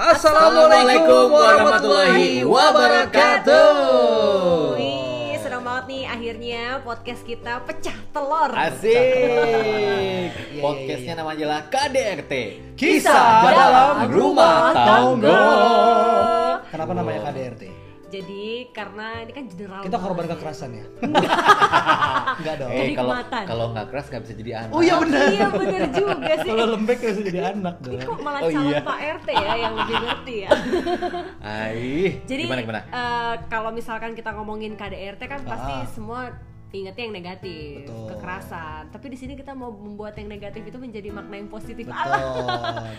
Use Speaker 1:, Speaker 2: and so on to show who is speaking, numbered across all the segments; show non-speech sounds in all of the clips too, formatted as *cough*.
Speaker 1: Assalamualaikum warahmatullahi wabarakatuh.
Speaker 2: Wih, senang banget nih akhirnya podcast kita pecah telur.
Speaker 1: Asik. Podcastnya namanya adalah KDRT.
Speaker 3: Kisah dalam rumah tangga.
Speaker 4: Kenapa namanya KDRT?
Speaker 2: Jadi karena ini kan general.
Speaker 4: Kita korban
Speaker 2: ya.
Speaker 4: kekerasan ya? *laughs* Enggak dong.
Speaker 2: Jadi
Speaker 1: Eh kalau kalau nggak keras nggak bisa jadi anak.
Speaker 4: Oh iya benar.
Speaker 2: Iya bener juga sih.
Speaker 4: Kalau lembek bisa jadi anak
Speaker 2: Ini
Speaker 4: dong.
Speaker 2: kok malah
Speaker 1: Oh,
Speaker 2: calon
Speaker 1: iya.
Speaker 2: Pak RT ya yang lebih ngerti ya.
Speaker 1: Aih.
Speaker 2: Jadi
Speaker 1: gimana gimana?
Speaker 2: eh, kalau misalkan kita ngomongin KDRT kan pasti
Speaker 4: Ah.
Speaker 2: semua ingetnya yang negatif,
Speaker 4: Betul.
Speaker 2: kekerasan. Tapi di sini kita mau membuat yang negatif itu menjadi makna yang positif.
Speaker 4: Betul.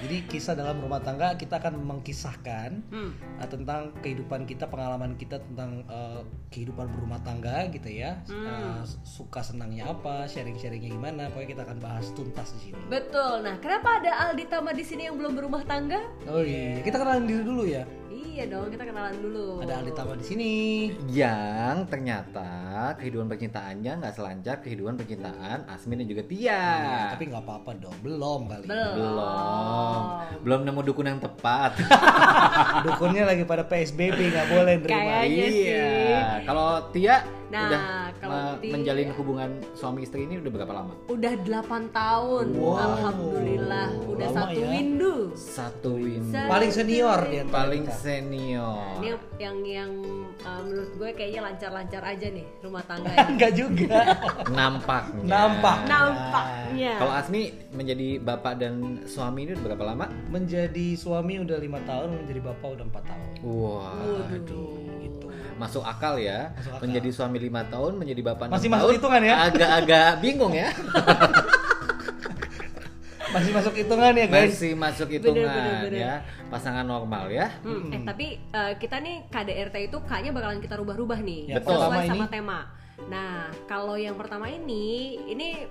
Speaker 4: Jadi kisah dalam rumah tangga kita akan mengkisahkan
Speaker 2: Hmm.
Speaker 4: uh, tentang kehidupan kita, pengalaman kita tentang uh, kehidupan berumah tangga gitu ya. Uh, suka senangnya apa, sharing-sharingnya gimana. Pokoknya kita akan bahas tuntas di sini.
Speaker 2: Betul. Nah, kenapa ada Aldi Tama di sini yang belum berumah tangga?
Speaker 4: Oh iya, kita kenalin diri dulu ya.
Speaker 2: Iya dong, kita kenalan dulu.
Speaker 4: Ada Aldi Tama di sini.
Speaker 1: Yang ternyata kehidupan percintaannya nggak selancar kehidupan percintaan Asmin dan juga Tia.
Speaker 4: Tapi nggak apa-apa dong, belum kali.
Speaker 2: Belum.
Speaker 1: Belum. Belum nemu dukun yang tepat. *laughs*
Speaker 4: Dukunnya lagi pada PSBB nggak boleh nerima.
Speaker 2: Kayaknya sih.
Speaker 1: iya. Kalau Tia
Speaker 2: Nah,
Speaker 1: udah
Speaker 2: kalau
Speaker 1: me-
Speaker 2: Tia-
Speaker 1: menjalin hubungan suami istri ini udah berapa lama?
Speaker 2: Udah 8 tahun.
Speaker 4: Wow.
Speaker 2: Alhamdulillah, udah
Speaker 4: Lama
Speaker 2: satu
Speaker 4: ya.
Speaker 2: window.
Speaker 1: Satu window.
Speaker 2: Sa-
Speaker 4: Paling senior di antara
Speaker 1: paling
Speaker 4: kita.
Speaker 1: senior.
Speaker 2: Ini yang yang, yang, uh, menurut gue kayaknya lancar-lancar aja nih rumah tangga. *laughs*
Speaker 4: Enggak juga.
Speaker 1: Nampaknya.
Speaker 4: Nampak.
Speaker 2: Nampaknya.
Speaker 1: Kalau Asmi menjadi bapak dan suami ini udah berapa lama?
Speaker 4: menjadi suami udah lima tahun, menjadi bapak udah empat tahun.
Speaker 1: Wah,
Speaker 4: Gitu.
Speaker 1: Masuk akal ya.
Speaker 4: Masuk akal.
Speaker 1: Menjadi suami lima tahun, menjadi bapak enam
Speaker 4: Masih masuk
Speaker 1: tahun.
Speaker 4: hitungan ya?
Speaker 1: Agak-agak bingung ya. *laughs*
Speaker 4: Masih masuk hitungan ya guys.
Speaker 1: Masih masuk hitungan
Speaker 2: bener, bener.
Speaker 1: ya. Pasangan normal ya.
Speaker 2: Hmm, eh tapi uh, kita nih KDRT itu kayaknya bakalan kita rubah-rubah nih
Speaker 4: Ya,
Speaker 1: Betul.
Speaker 2: sesuai sama
Speaker 4: ini-
Speaker 2: tema. Nah, kalau yang pertama ini ini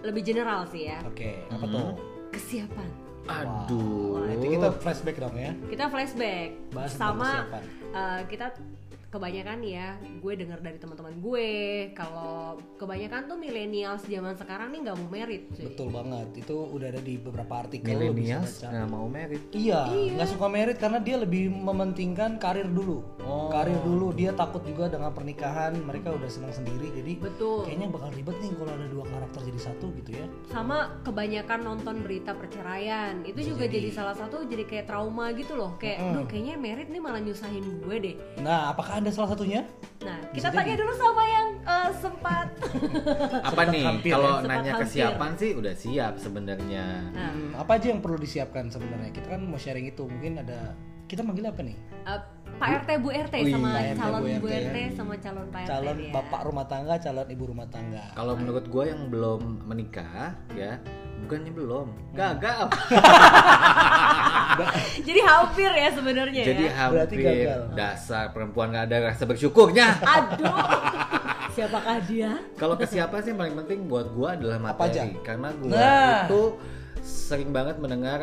Speaker 2: lebih general sih ya.
Speaker 4: Oke, apa
Speaker 1: Hmm.
Speaker 4: tuh?
Speaker 2: Kesiapan.
Speaker 1: Aduh.
Speaker 4: Nanti kita flashback dong ya.
Speaker 2: Kita flashback
Speaker 4: Bahas
Speaker 2: sama
Speaker 4: kesiapan.
Speaker 2: uh, kita kebanyakan ya gue dengar dari teman-teman gue kalau kebanyakan tuh millennials zaman sekarang nih nggak mau merit cuy.
Speaker 4: Betul banget. Itu udah ada di beberapa artikel. baca.
Speaker 1: nggak mau merit.
Speaker 4: Iya, nggak suka merit karena dia lebih mementingkan karir dulu.
Speaker 1: Oh.
Speaker 4: Karir dulu, dia takut juga dengan pernikahan. Mereka udah senang sendiri, jadi
Speaker 2: Betul.
Speaker 4: kayaknya bakal ribet nih kalau ada dua karakter jadi satu gitu ya.
Speaker 2: sama kebanyakan nonton berita perceraian itu juga jadi. salah satu jadi kayak trauma gitu loh kayak duh kayaknya merit nih malah nyusahin gue deh
Speaker 4: Nah, apakah ada salah satunya?
Speaker 2: nah kita tanya dulu sama yang eh, sempat
Speaker 1: Apa nih?
Speaker 4: hampir
Speaker 1: Kalau
Speaker 2: ya. Sempat
Speaker 1: nanya
Speaker 2: hampir.
Speaker 1: kesiapan sih udah siap sebenarnya.
Speaker 2: nah
Speaker 4: Hmm, apa aja yang perlu disiapkan sebenarnya? Kita kan mau sharing itu. Mungkin ada kita manggil apa nih?
Speaker 2: eh, Pak RT Bu RT
Speaker 1: Wih,
Speaker 2: sama
Speaker 4: Pak RT,
Speaker 2: calon
Speaker 4: Bu
Speaker 2: Bu
Speaker 4: RT.
Speaker 2: RT sama calon Pak RT
Speaker 4: Calon
Speaker 2: ya.
Speaker 4: bapak rumah tangga, calon ibu rumah tangga.
Speaker 1: Kalau menurut gue yang belum menikah ya, bukannya belum, gagal. *laughs*
Speaker 2: jadi hampir ya sebenarnya
Speaker 1: Jadi
Speaker 2: ya
Speaker 4: Berarti
Speaker 1: hampir
Speaker 4: gagal.
Speaker 1: dasar perempuan gak ada rasa bersyukurnya.
Speaker 2: aduh *laughs* siapakah dia
Speaker 1: Kalau kesiapan sih yang paling penting buat gua adalah
Speaker 4: Apa aja?
Speaker 1: materi. Karena gua
Speaker 4: Nah.
Speaker 1: itu sering banget mendengar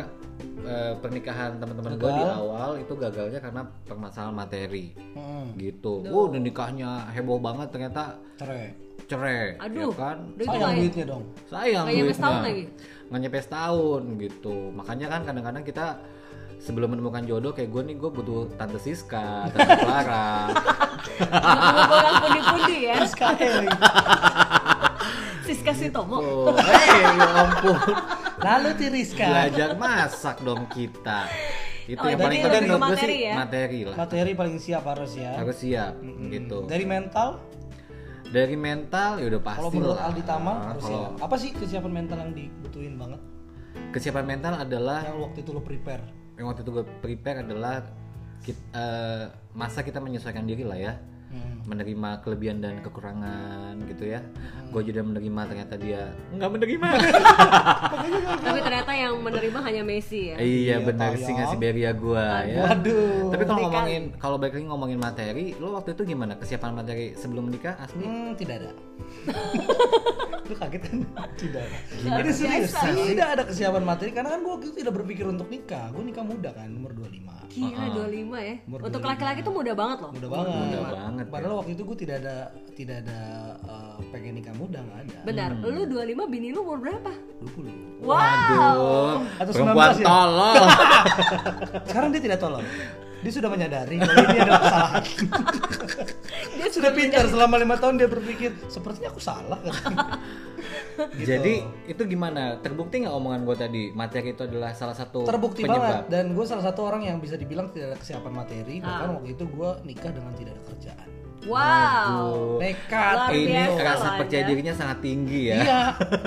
Speaker 1: eh, pernikahan teman-teman gua di awal itu gagalnya karena permasalahan materi.
Speaker 4: Hmm,
Speaker 1: Gitu. Wow, udah nikahnya heboh banget ternyata
Speaker 4: cerai.
Speaker 1: Cerai.
Speaker 2: Aduh.
Speaker 1: ya kan?
Speaker 2: Udah itu
Speaker 4: Sayang
Speaker 2: kayak-
Speaker 4: duitnya dong.
Speaker 1: Sayang
Speaker 2: Nggak nyampe
Speaker 1: duitnya.
Speaker 2: setahun lagi?
Speaker 1: Nggak nyampe setahun gitu. Makanya kan kadang-kadang kita sebelum menemukan jodoh kayak gue nih gue butuh tante Siska, tante *laughs* Clara.
Speaker 2: Orang pundi-pundi ya
Speaker 4: Sekali.
Speaker 2: Siska Sitomo
Speaker 1: Oh, hei, ya ampun.
Speaker 4: Lalu Tiriska.
Speaker 1: Belajar masak dong kita. Itu
Speaker 2: Oh,
Speaker 1: yang paling penting
Speaker 2: ke
Speaker 1: menurut gue
Speaker 2: materi
Speaker 1: sih
Speaker 2: ya?
Speaker 1: materi lah.
Speaker 4: Materi paling siap harus ya.
Speaker 1: Harus siap gitu.
Speaker 4: Dari mental,
Speaker 1: Dari mental ya udah pasti
Speaker 4: kalau menurut. Aldi Tama harus
Speaker 1: Kalau
Speaker 4: siap. Apa sih kesiapan mental yang dibutuhin banget?
Speaker 1: kesiapan mental adalah
Speaker 4: Yang waktu itu lo prepare.
Speaker 1: yang waktu itu gue prepare adalah kit- eh, masa kita menyesuaikan diri lah ya
Speaker 4: Hmm.
Speaker 1: menerima kelebihan dan kekurangan gitu ya gue juga menerima ternyata dia nggak menerima *laughs*
Speaker 2: Tapi ternyata yang menerima hanya Messi ya.
Speaker 1: iya
Speaker 4: Iya,
Speaker 1: benar sih ngasih beria gue ya
Speaker 4: Waduh.
Speaker 1: tapi kalau
Speaker 2: Dikali.
Speaker 1: ngomongin kalau balik lagi ngomongin materi lo waktu itu gimana kesiapan materi sebelum menikah Asmi
Speaker 4: Hmm, tidak ada. *laughs* Lu kaget kan? *laughs* Tidak. Serius. Tidak ada kesiapan materi karena kan gue waktu itu tidak berpikir untuk nikah. Gue nikah muda kan, umur 25.
Speaker 2: Gila 25 ya.
Speaker 4: Umur
Speaker 2: Untuk
Speaker 4: 25.
Speaker 2: laki-laki tuh muda banget loh.
Speaker 4: Muda banget.
Speaker 1: Muda banget, ya.
Speaker 4: Padahal waktu itu gue tidak ada tidak ada eh, pengen nikah muda nggak ada.
Speaker 2: Benar. Lu 25 bini lu umur berapa?
Speaker 4: 20.
Speaker 2: Wow.
Speaker 1: Aduh,
Speaker 4: Atau
Speaker 1: perempuan
Speaker 4: 19 ya?
Speaker 1: tolol. *laughs*
Speaker 4: Sekarang dia tidak tolong. Dia sudah menyadari kalau ini adalah kesalahan. *laughs* dia sudah pintar selama lima tahun dia berpikir sepertinya aku salah. *laughs* Gitu.
Speaker 1: Jadi itu gimana? Terbukti nggak omongan gue tadi? Materi itu adalah salah satu
Speaker 4: terbukti
Speaker 1: penyebab.
Speaker 4: banget dan gue salah satu orang yang bisa dibilang tidak ada kesiapan materi
Speaker 2: Ah.
Speaker 4: bahkan waktu itu gue nikah dengan tidak ada kerjaan
Speaker 2: Wow.
Speaker 4: nekat
Speaker 1: Ini rasa
Speaker 2: loh
Speaker 1: percaya dirinya sangat tinggi ya.
Speaker 4: iya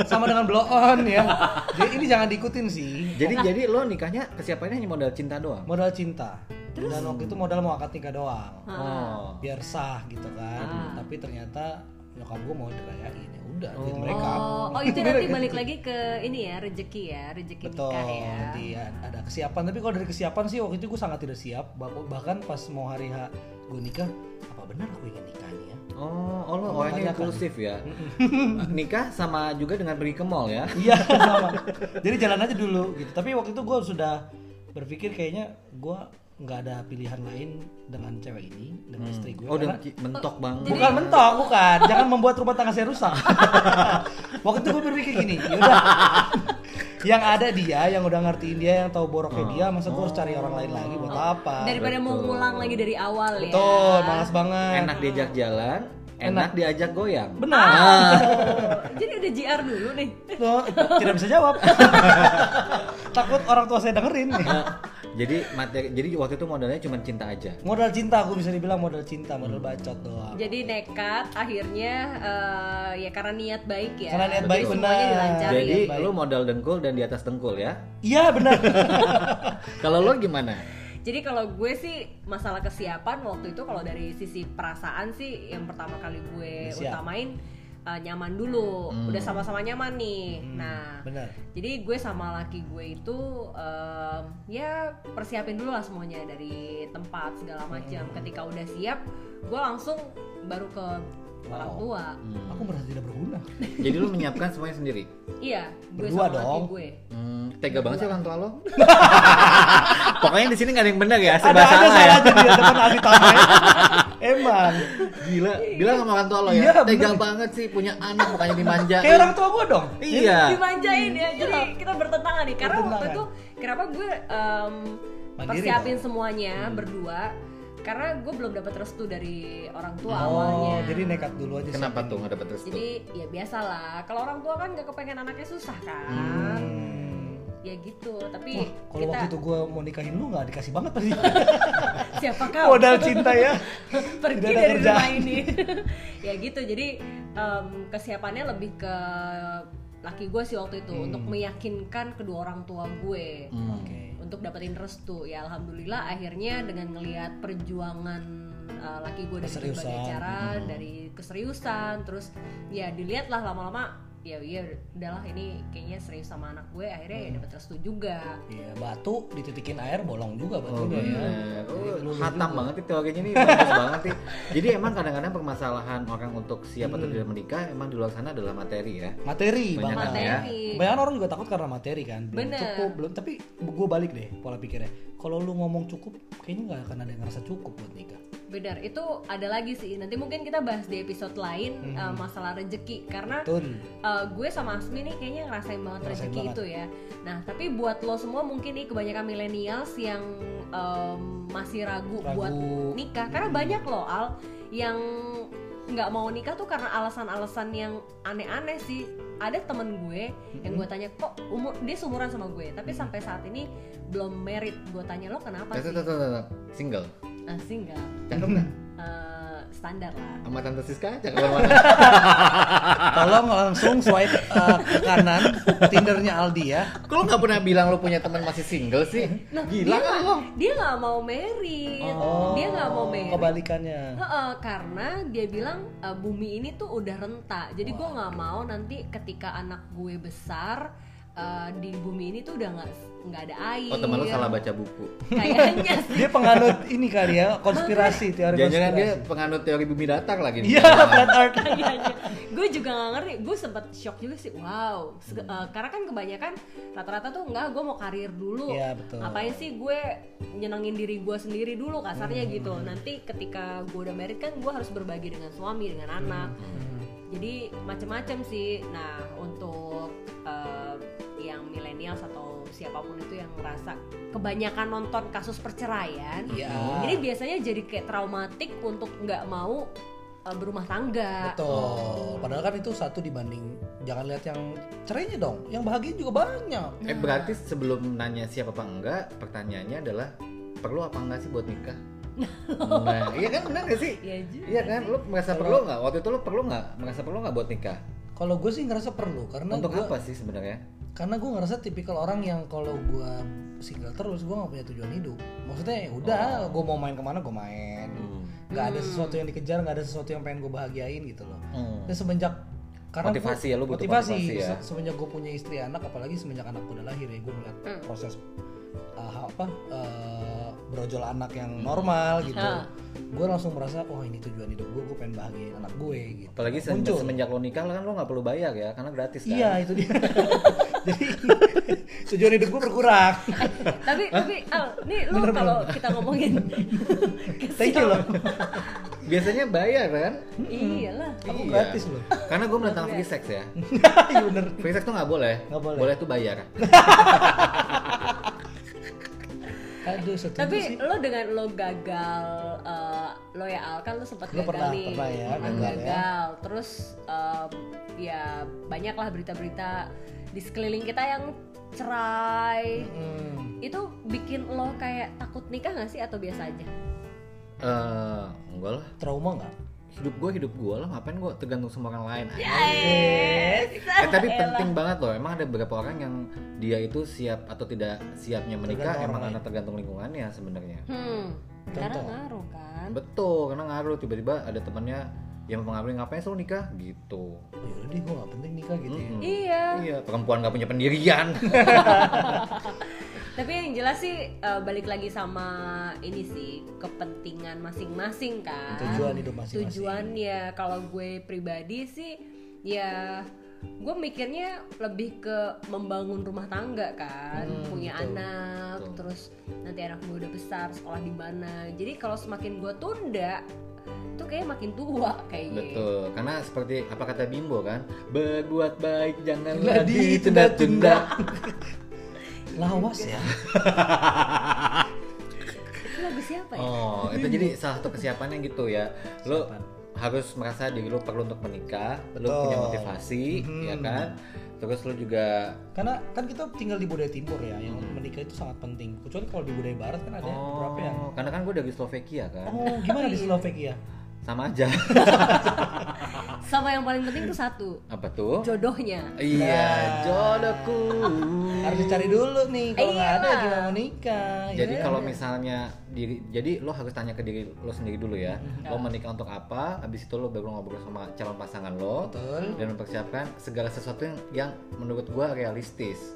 Speaker 4: sama dengan blow on ya *laughs* jadi ini jangan diikutin sih
Speaker 1: Jadi jadi lo nikahnya kesiapannya hanya modal cinta doang.
Speaker 4: modal cinta dan waktu itu modal mau akad nikah doang
Speaker 1: Oh.
Speaker 4: biar sah gitu kan
Speaker 2: Ah.
Speaker 4: tapi ternyata nyokap gue mau dirayain ya udah duit mereka
Speaker 2: Oh, oh itu nanti balik lagi ke ini ya rezeki ya rezeki
Speaker 4: Betul,
Speaker 2: nikah ya.
Speaker 4: nanti ya- ada kesiapan. Tapi kalau dari kesiapan sih waktu itu gue sangat tidak siap. Bah- Bahkan pas mau hari H gue nikah, apa benar aku ingin nikah nih ya?
Speaker 1: Oh, oh lo orangnya
Speaker 4: Mempertanyakan.
Speaker 1: inklusif ya. *laughs* Nikah sama juga dengan pergi ke mall ya.
Speaker 4: Iya sama. Jadi jalan aja dulu gitu. Tapi waktu itu gue sudah berpikir kayaknya gue nggak ada pilihan lain dengan cewek ini, dengan istri gue.
Speaker 1: Oh,
Speaker 4: karena-
Speaker 1: mentok banget.
Speaker 4: Bukan mentok, bukan. Jangan membuat rumah tangga saya rusak. *laughs* Waktu itu gue berpikir gini, yaudah. yang ada dia, yang udah ngertiin dia, yang tahu boroknya dia, masa gue harus cari orang lain lagi buat apa?
Speaker 2: Daripada mau ngulang lagi dari awal ya.
Speaker 4: Betul, malas banget.
Speaker 1: Enak diajak jalan, enak diajak goyang.
Speaker 4: Benar.
Speaker 2: Oh, *laughs* jadi udah JR dulu nih.
Speaker 4: Tuh, tidak bisa jawab. *laughs* Takut orang tua saya dengerin.
Speaker 1: Jadi materi jadi waktu itu modalnya cuma cinta aja.
Speaker 4: Modal cinta aku bisa dibilang modal cinta, modal bacot doang.
Speaker 2: Jadi nekat akhirnya eh, ya karena niat baik ya.
Speaker 4: Karena niat baik, benar.
Speaker 1: Jadi
Speaker 4: baik.
Speaker 1: lo modal dengkul dan di atas dengkul ya.
Speaker 4: Iya benar. *laughs*
Speaker 1: Kalau lo gimana?
Speaker 2: Jadi kalau gue sih masalah kesiapan waktu itu kalau dari sisi perasaan sih yang pertama kali gue
Speaker 4: Siap.
Speaker 2: utamain eh, nyaman dulu.
Speaker 1: Hmm.
Speaker 2: Udah sama-sama nyaman nih. Nah,
Speaker 4: benar.
Speaker 2: jadi gue sama laki gue itu em, ya persiapin dulu lah semuanya dari tempat segala macam.
Speaker 4: Hmm.
Speaker 2: Ketika udah siap, gue langsung baru ke orang
Speaker 4: Wow.
Speaker 2: tua.
Speaker 4: Aku merasa tidak berguna. *laughs*
Speaker 1: Jadi lo menyiapkan semuanya sendiri.
Speaker 2: Iya, gue
Speaker 4: Berdua
Speaker 2: sama laki
Speaker 4: dong.
Speaker 2: gue.
Speaker 1: Hmm, tega banget sih orang tua lo. *laughs* Pokoknya di sini gak ada yang benar ya,
Speaker 4: Ada
Speaker 1: serba
Speaker 4: ada
Speaker 1: salah ya.
Speaker 4: salah jadi ya depan Aldi Tamer. *laughs* Emang.
Speaker 1: Gila, bilang sama orang tua lo ya.
Speaker 4: Iya,
Speaker 1: tega
Speaker 4: bener.
Speaker 1: banget sih punya anak bukannya dimanja.
Speaker 4: Kayak orang tua gue dong.
Speaker 1: Iya.
Speaker 2: dimanjain ya jadi kita bertentangan nih karena waktu itu kenapa gue em,
Speaker 4: Mandiri
Speaker 2: persiapin
Speaker 4: dong.
Speaker 2: semuanya berdua karena gue belum dapat restu dari orang tua
Speaker 4: Oh,
Speaker 2: awalnya
Speaker 4: jadi nekat dulu aja.
Speaker 1: Kenapa tuh nggak dapet restu?
Speaker 2: jadi ya biasalah kalau orang tua kan gak kepengen anaknya susah kan
Speaker 4: Hmm.
Speaker 2: Ya gitu tapi
Speaker 4: Wah, kalau
Speaker 2: kita
Speaker 4: waktu itu gue mau nikahin lu nggak dikasih banget pasti. *laughs*
Speaker 2: siapa *laughs* kau
Speaker 4: Modal cinta ya. *laughs*
Speaker 2: pergi
Speaker 4: Tidak
Speaker 2: dari
Speaker 4: kerjaan.
Speaker 2: rumah ini ya gitu jadi em, kesiapannya lebih ke laki gue sih waktu itu untuk meyakinkan kedua orang tua gue
Speaker 1: Hmm.
Speaker 4: Oke.
Speaker 2: untuk dapetin restu ya alhamdulillah akhirnya dengan ngelihat perjuangan uh, laki gue dari berbagai cara dari keseriusan terus ya dilihat lah lama-lama ya iya udahlah ini kayaknya serius sama anak gue akhirnya ya dapet restu juga
Speaker 4: Iya, batu dititikin air bolong juga
Speaker 1: Oh,
Speaker 4: batunya ya.
Speaker 1: bener. Oh, hatam
Speaker 4: juga.
Speaker 1: banget nih teorinya nih bagus banget nih. Jadi emang kadang-kadang permasalahan orang untuk siap atau tidak menikah emang di luar sana adalah materi ya.
Speaker 4: Materi
Speaker 1: Banyak
Speaker 4: banget.
Speaker 1: ya.
Speaker 4: Kebanyakan orang juga takut karena materi kan. Belum
Speaker 2: Bener.
Speaker 4: cukup, belum. Tapi gue balik deh pola pikirnya. Kalau lu ngomong cukup, kayaknya nggak akan ada yang ngerasa cukup buat nikah.
Speaker 2: benar itu ada lagi sih nanti mungkin kita bahas di episode lain uh, masalah rezeki karena
Speaker 4: Betul.
Speaker 2: uh, gue sama Asmi nih kayaknya ngerasain banget
Speaker 4: Ngerasain
Speaker 2: rezeki
Speaker 4: banget.
Speaker 2: itu ya. Nah, tapi buat lo semua mungkin nih kebanyakan millennials yang um, masih ragu,
Speaker 4: Ragu.
Speaker 2: buat nikah karena banyak loh Al yang nggak mau nikah tuh karena alasan-alasan yang aneh-aneh sih. Ada temen gue yang gue tanya kok umur dia seumuran sama gue, tapi sampai saat ini belum married. Gue tanya lo kenapa sih?
Speaker 1: tuh, tuh, tuh. Single.
Speaker 2: Ah, single.
Speaker 1: Cakep nggak?
Speaker 2: Eh, standar lah.
Speaker 1: Sama Tante Siska cakep *laughs* mana?
Speaker 4: Tolong langsung swipe uh, ke kanan Tindernya Aldi ya.
Speaker 1: Kok lo nggak pernah bilang lo punya teman masih single sih?
Speaker 2: Nah,
Speaker 1: Gila
Speaker 2: dia
Speaker 1: kan lo?
Speaker 2: Dia nggak mau married. dia nggak mau married.
Speaker 4: Kebalikannya.
Speaker 2: Heeh, karena dia bilang e, bumi ini tuh udah renta, jadi gue nggak mau nanti ketika anak gue besar, eh, di bumi ini tuh udah nggak nggak ada air.
Speaker 1: Oh teman lu salah baca buku.
Speaker 2: Kayaknya sih.
Speaker 4: Dia penganut ini kali ya, konspirasi, teori
Speaker 1: dia
Speaker 4: konspirasi.
Speaker 1: penganut teori bumi datar lagi. nih.
Speaker 4: Iya, *laughs* flat earth.
Speaker 2: gue juga gak ngerti gue sempet shock juga sih wow Se- eh, karena kan kebanyakan rata-rata tuh enggak gue mau karir dulu
Speaker 4: Iya, betul.
Speaker 2: ngapain sih gue nyenengin diri gue sendiri dulu kasarnya
Speaker 4: Hmm.
Speaker 2: gitu nanti ketika gue udah married kan gue harus berbagi dengan suami dengan anak
Speaker 4: Hmm.
Speaker 2: jadi macem-macem sih nah untuk millennials atau siapa pun itu yang ngerasa kebanyakan nonton kasus perceraian
Speaker 4: Iya.
Speaker 2: jadi biasanya jadi kayak traumatik untuk nggak mau eh, berumah tangga
Speaker 4: Betul. Padahal kan itu satu dibanding jangan lihat yang cerainya dong, yang bahagia juga banyak.
Speaker 1: Eh berarti sebelum nanya siap apa enggak, pertanyaannya adalah perlu apa enggak sih buat nikah? *laughs* Nah, iya kan benar gak sih?
Speaker 2: Iya juga
Speaker 1: Iya kan, lu merasa perlu nggak? Waktu itu lu perlu nggak? Merasa perlu nggak buat nikah?
Speaker 4: Kalau gue sih ngerasa perlu karena
Speaker 1: Untuk
Speaker 4: gua,
Speaker 1: apa sih sebenarnya?
Speaker 4: Karena gue ngerasa tipikal orang yang kalau gue single terus gue nggak punya tujuan hidup. Maksudnya ya udah, gue mau main ke mana gue main. Nggak ada sesuatu yang dikejar, nggak ada sesuatu yang pengen gue bahagiain gitu loh.
Speaker 1: Hmm.
Speaker 4: Dan semenjak karena gua-
Speaker 1: Motivasi ya, lu butuh
Speaker 4: motivasi,
Speaker 1: motivasi ya.
Speaker 4: Se- semenjak gue punya istri anak apalagi semenjak anak udah lahir ya gue melihat
Speaker 2: Hmm.
Speaker 4: proses uh, apa uh, brojol anak yang normal gitu
Speaker 2: Ah.
Speaker 4: gue langsung merasa wah ini tujuan hidup gue gue pengen bahagiain anak gue gitu
Speaker 1: Apalagi se-
Speaker 4: Muncul.
Speaker 1: semenjak lo nikah kan lo nggak perlu bayar ya, karena gratis kan?
Speaker 4: iya itu dia *laughs* jadi *laughs* tujuan hidup gue berkurang *laughs*
Speaker 2: tapi tapi Al, nih lu kalau kita ngomongin
Speaker 4: thank you loh
Speaker 1: Biasanya bayar kan?
Speaker 2: iyalah
Speaker 4: aku
Speaker 1: Iya.
Speaker 4: gratis loh
Speaker 1: Karena gue menentang free sex ya.
Speaker 4: iya bener
Speaker 1: Free sex tuh nggak boleh.
Speaker 4: Nggak boleh.
Speaker 1: Boleh tuh bayar.
Speaker 4: Aduh setuju
Speaker 2: tapi
Speaker 4: sih
Speaker 2: lo dengan lo gagal eh, lo ya Al kan lo sempat gagal
Speaker 4: pernah-
Speaker 2: nih
Speaker 4: pernah ya,
Speaker 2: Pernah
Speaker 4: gagal ya.
Speaker 2: gagal terus em, ya banyaklah berita-berita di sekeliling kita yang cerai
Speaker 4: Hmm.
Speaker 2: itu bikin lo kayak takut nikah gak sih atau biasa aja
Speaker 1: Eh, enggak lah.
Speaker 4: trauma nggak
Speaker 1: Hidup gue hidup gue lah. Ngapain gue tergantung sama orang lain?
Speaker 2: Yes.
Speaker 1: Eh, tapi
Speaker 2: Elah.
Speaker 1: penting banget loh. Emang ada beberapa orang yang dia itu siap atau tidak siapnya menikah
Speaker 4: Tergantung
Speaker 1: emang karena tergantung lingkungannya sebenarnya.
Speaker 2: hmm karena ngaruh kan
Speaker 1: Betul, karena ngaruh tiba-tiba ada temannya yang mempengaruhi ngapain selalu nikah gitu.
Speaker 4: yaudah deh gue nggak penting nikah gitu ya
Speaker 1: Mm-mm.
Speaker 2: iya
Speaker 1: Iya, perempuan gak punya pendirian. *laughs*
Speaker 2: Tapi yang jelas sih eh, balik lagi sama ini sih kepentingan masing-masing kan.
Speaker 4: Tujuan hidup masing-masing.
Speaker 2: Tujuannya kalau gue pribadi sih ya gue mikirnya lebih ke membangun rumah tangga kan,
Speaker 4: Hmm,
Speaker 2: punya
Speaker 4: betul,
Speaker 2: anak,
Speaker 1: betul.
Speaker 2: terus nanti anak gue udah besar sekolah di mana. Jadi kalau semakin gue tunda, tuh kayak makin tua kayaknya.
Speaker 1: Betul, karena seperti apa kata Bimbo kan, berbuat baik janganlah
Speaker 4: Lah,
Speaker 1: ditunda-tunda. *laughs*
Speaker 4: lawas ya
Speaker 2: lagu siapa ya?
Speaker 1: Oh, itu jadi salah satu kesiapannya gitu ya. Lo harus merasa diri lo perlu untuk menikah, lo
Speaker 4: Betul.
Speaker 1: punya motivasi,
Speaker 4: Mhm.
Speaker 1: ya kan? Terus lo juga
Speaker 4: karena kan kita tinggal di budaya timur ya yang menikah itu sangat penting kecuali kalau di budaya barat kan ada beberapa yang
Speaker 1: Oh, karena kan gue dari Slovakia kan,
Speaker 4: oh gimana di Slovakia
Speaker 1: sama aja. *laughs*
Speaker 2: Sama yang paling penting tuh satu,
Speaker 1: Apa tuh?
Speaker 2: jodohnya.
Speaker 1: Iya,
Speaker 4: Nah.
Speaker 1: jodohku.
Speaker 4: harus dicari dulu nih kalau nggak ada
Speaker 2: Iyalah.
Speaker 4: gimana mau nikah
Speaker 1: Jadi
Speaker 4: ya.
Speaker 1: kalau misalnya diri, jadi lo harus tanya ke diri lo sendiri dulu ya. Lo menikah untuk apa? Habis itu lo baru ngobrol sama calon pasangan lo
Speaker 4: betul
Speaker 1: dan mempersiapkan segala sesuatu yang, yang menurut gua realistis.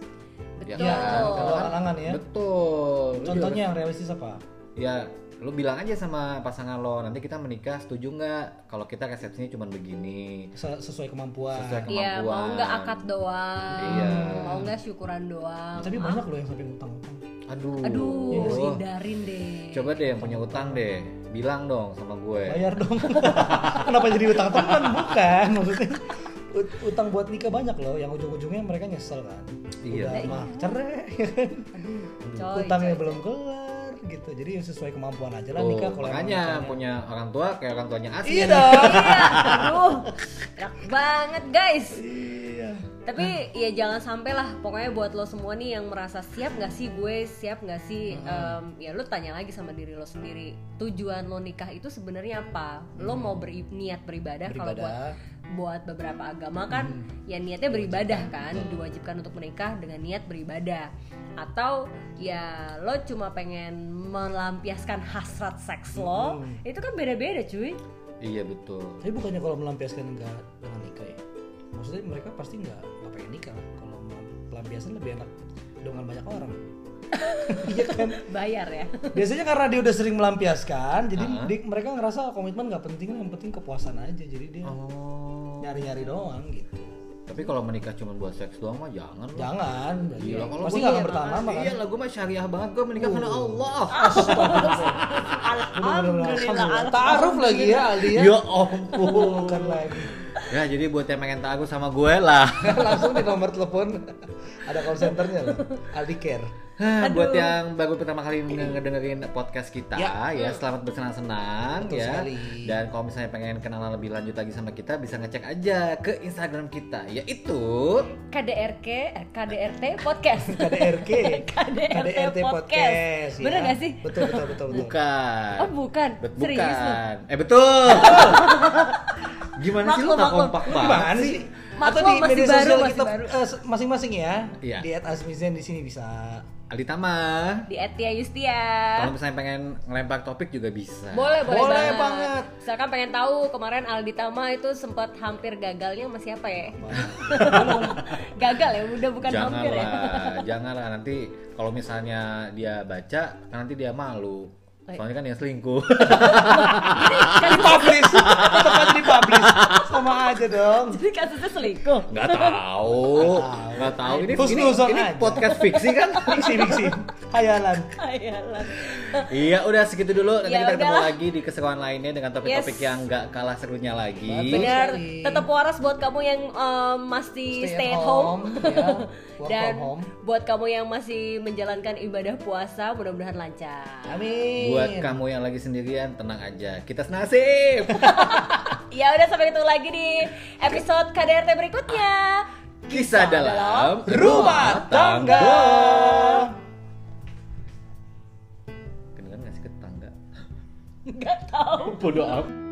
Speaker 1: Ya
Speaker 2: Betul.
Speaker 4: ya
Speaker 1: kan?
Speaker 4: kalau halangan ya
Speaker 1: Betul. Lo
Speaker 4: contohnya yang realistis apa
Speaker 1: ya lo bilang aja sama pasangan lo nanti kita menikah setuju nggak? Kalau kita resepsinya cuma begini.
Speaker 4: Se- sesuai kemampuan.
Speaker 1: Sesuai
Speaker 2: Iya, mau
Speaker 1: kemampuan.
Speaker 2: nggak akad doang,
Speaker 1: Iya.
Speaker 2: mau nggak syukuran doang.
Speaker 4: tapi banyak loh yang sampai ngutang-ngutang
Speaker 1: aduh.
Speaker 2: Aduh,
Speaker 4: Iya. sih.
Speaker 2: hindarin deh.
Speaker 1: coba deh yang punya utang deh. Bilang dong sama gue.
Speaker 4: Bayar dong. *laughs* Kenapa jadi utang teman? Bukan maksudnya. Ut- utang buat nikah banyak loh. Yang ujung-ujungnya mereka nyesel kan.
Speaker 1: Iya.
Speaker 4: udah mah cerai
Speaker 2: Coy,
Speaker 4: utangnya
Speaker 2: coy,
Speaker 4: belum kelar gitu. Jadi yang sesuai kemampuan aja lah nikah kalau
Speaker 1: makanya
Speaker 4: misalnya-
Speaker 1: punya orang tua kayak orang tuanya asli
Speaker 4: iya dong.
Speaker 2: Iya, *laughs* aduh, enak banget guys.
Speaker 4: iya.
Speaker 2: Tapi ya jangan sampai lah, pokoknya buat lo semua nih yang merasa siap nggak sih gue, siap nggak sih, Em, ya lo tanya lagi sama diri lo sendiri. Tujuan lo nikah itu sebenarnya apa? Lo mau beri, niat beribadah, kalau buat
Speaker 4: beribadah
Speaker 2: buat beberapa agama kan ya niatnya beribadah kan diwajibkan untuk menikah dengan niat beribadah atau ya lo cuma pengen melampiaskan hasrat seks lo itu kan beda-beda cuy
Speaker 1: iya betul
Speaker 4: tapi bukannya kalau melampiaskan enggak dengan nikah ya maksudnya mereka pasti nggak nggak pengen nikah kalau melam- pelampiasan lebih enak dengan banyak orang. *laughs* Iya kan?
Speaker 2: bayar ya
Speaker 4: Biasanya karena dia udah sering melampiaskan, jadi
Speaker 1: Ah.
Speaker 4: di- mereka ngerasa komitmen nggak penting, yang penting kepuasan aja. Jadi dia
Speaker 1: Oh.
Speaker 4: Nyari-nyari doang gitu.
Speaker 1: Tapi kalau menikah cuma buat seks doang mah jangan. lah.
Speaker 4: Jangan.
Speaker 1: Gila, kalau
Speaker 4: Pasti
Speaker 1: gua-
Speaker 4: nggak akan
Speaker 2: Iya,
Speaker 4: bertahan lama kan?
Speaker 1: Iya lah, gue mah syariah banget, gue menikah karena Allah.
Speaker 2: alhamdulillah
Speaker 4: Taaruf lagi ya Aldi ya.
Speaker 1: Ya ampun.
Speaker 4: Bukan lagi.
Speaker 1: Ya jadi buat yang pengen tahu sama gue lah. *laughs*
Speaker 4: Langsung di nomor telepon ada call centernya loh. Aldi Care.
Speaker 1: Hah, buat yang baru pertama kali nge- ngedengerin podcast kita
Speaker 4: Ya.
Speaker 1: ya, selamat bersenang-senang ya.
Speaker 4: sekali.
Speaker 1: Dan kalau misalnya pengen kenalan lebih lanjut lagi sama kita bisa ngecek aja ke Instagram kita yaitu
Speaker 2: KDRK eh, KDRT podcast *laughs*
Speaker 4: KDRK.
Speaker 2: KDRT *laughs* podcast. Bener
Speaker 4: ya.
Speaker 2: nggak sih?
Speaker 4: Betul betul betul betul.
Speaker 1: bukan.
Speaker 2: oh bukan
Speaker 1: Bet-
Speaker 2: serius
Speaker 1: bukan. Eh betul. *laughs* Gimana sih lu
Speaker 2: maklum.
Speaker 1: kompak banget sih?
Speaker 2: Maklum,
Speaker 4: Atau di media sosial kita eh, masing-masing ya.
Speaker 1: Iya.
Speaker 4: Di @asmisen di sini bisa.
Speaker 1: Aldi Tama.
Speaker 2: di Etia Yustia
Speaker 1: Kalau misalnya pengen ngelempar topik juga bisa.
Speaker 2: boleh boleh,
Speaker 4: Boleh banget.
Speaker 2: misalkan pengen tahu kemarin Aldi Tama itu sempat hampir gagalnya sama siapa ya *laughs* gagal ya udah bukan hampir ya
Speaker 1: Janganlah, janganlah nanti kalau misalnya dia baca nanti dia malu. Soalnya kan yang selingkuh. *laughs*
Speaker 4: Di publish. Tetap aja di publish. Sama aja dong.
Speaker 2: jadi kasusnya selingkuh
Speaker 1: Nggak tahu, nggak tahu. Ini ini,
Speaker 4: Husnuzon
Speaker 1: ini
Speaker 4: aja.
Speaker 1: podcast fiksi kan? *laughs*
Speaker 4: Fiksi fiksi. Hayalan.
Speaker 2: Ayalah.
Speaker 1: iya, udah segitu dulu. Nanti
Speaker 2: Ya
Speaker 1: kita ketemu
Speaker 2: udahlah.
Speaker 1: lagi di keseruan lainnya dengan topik-topik
Speaker 2: Yes.
Speaker 1: yang nggak kalah serunya lagi.
Speaker 2: Benar, tetap waras buat kamu yang em, masih stay, at home, *laughs*
Speaker 4: ya. Work
Speaker 2: dan
Speaker 4: home.
Speaker 2: buat kamu yang masih menjalankan ibadah puasa mudah-mudahan lancar.
Speaker 4: Amin.
Speaker 1: Buat kamu yang lagi sendirian, tenang aja. Kita senasib. *laughs*
Speaker 2: Ya udah sampai ketemu lagi di episode KDRT berikutnya.
Speaker 1: Kisah dalam
Speaker 4: rumah tangga.
Speaker 1: Kedengeran nggak sih ke tangga?
Speaker 2: Nggak tahu. *laughs*
Speaker 1: Bodoh amat.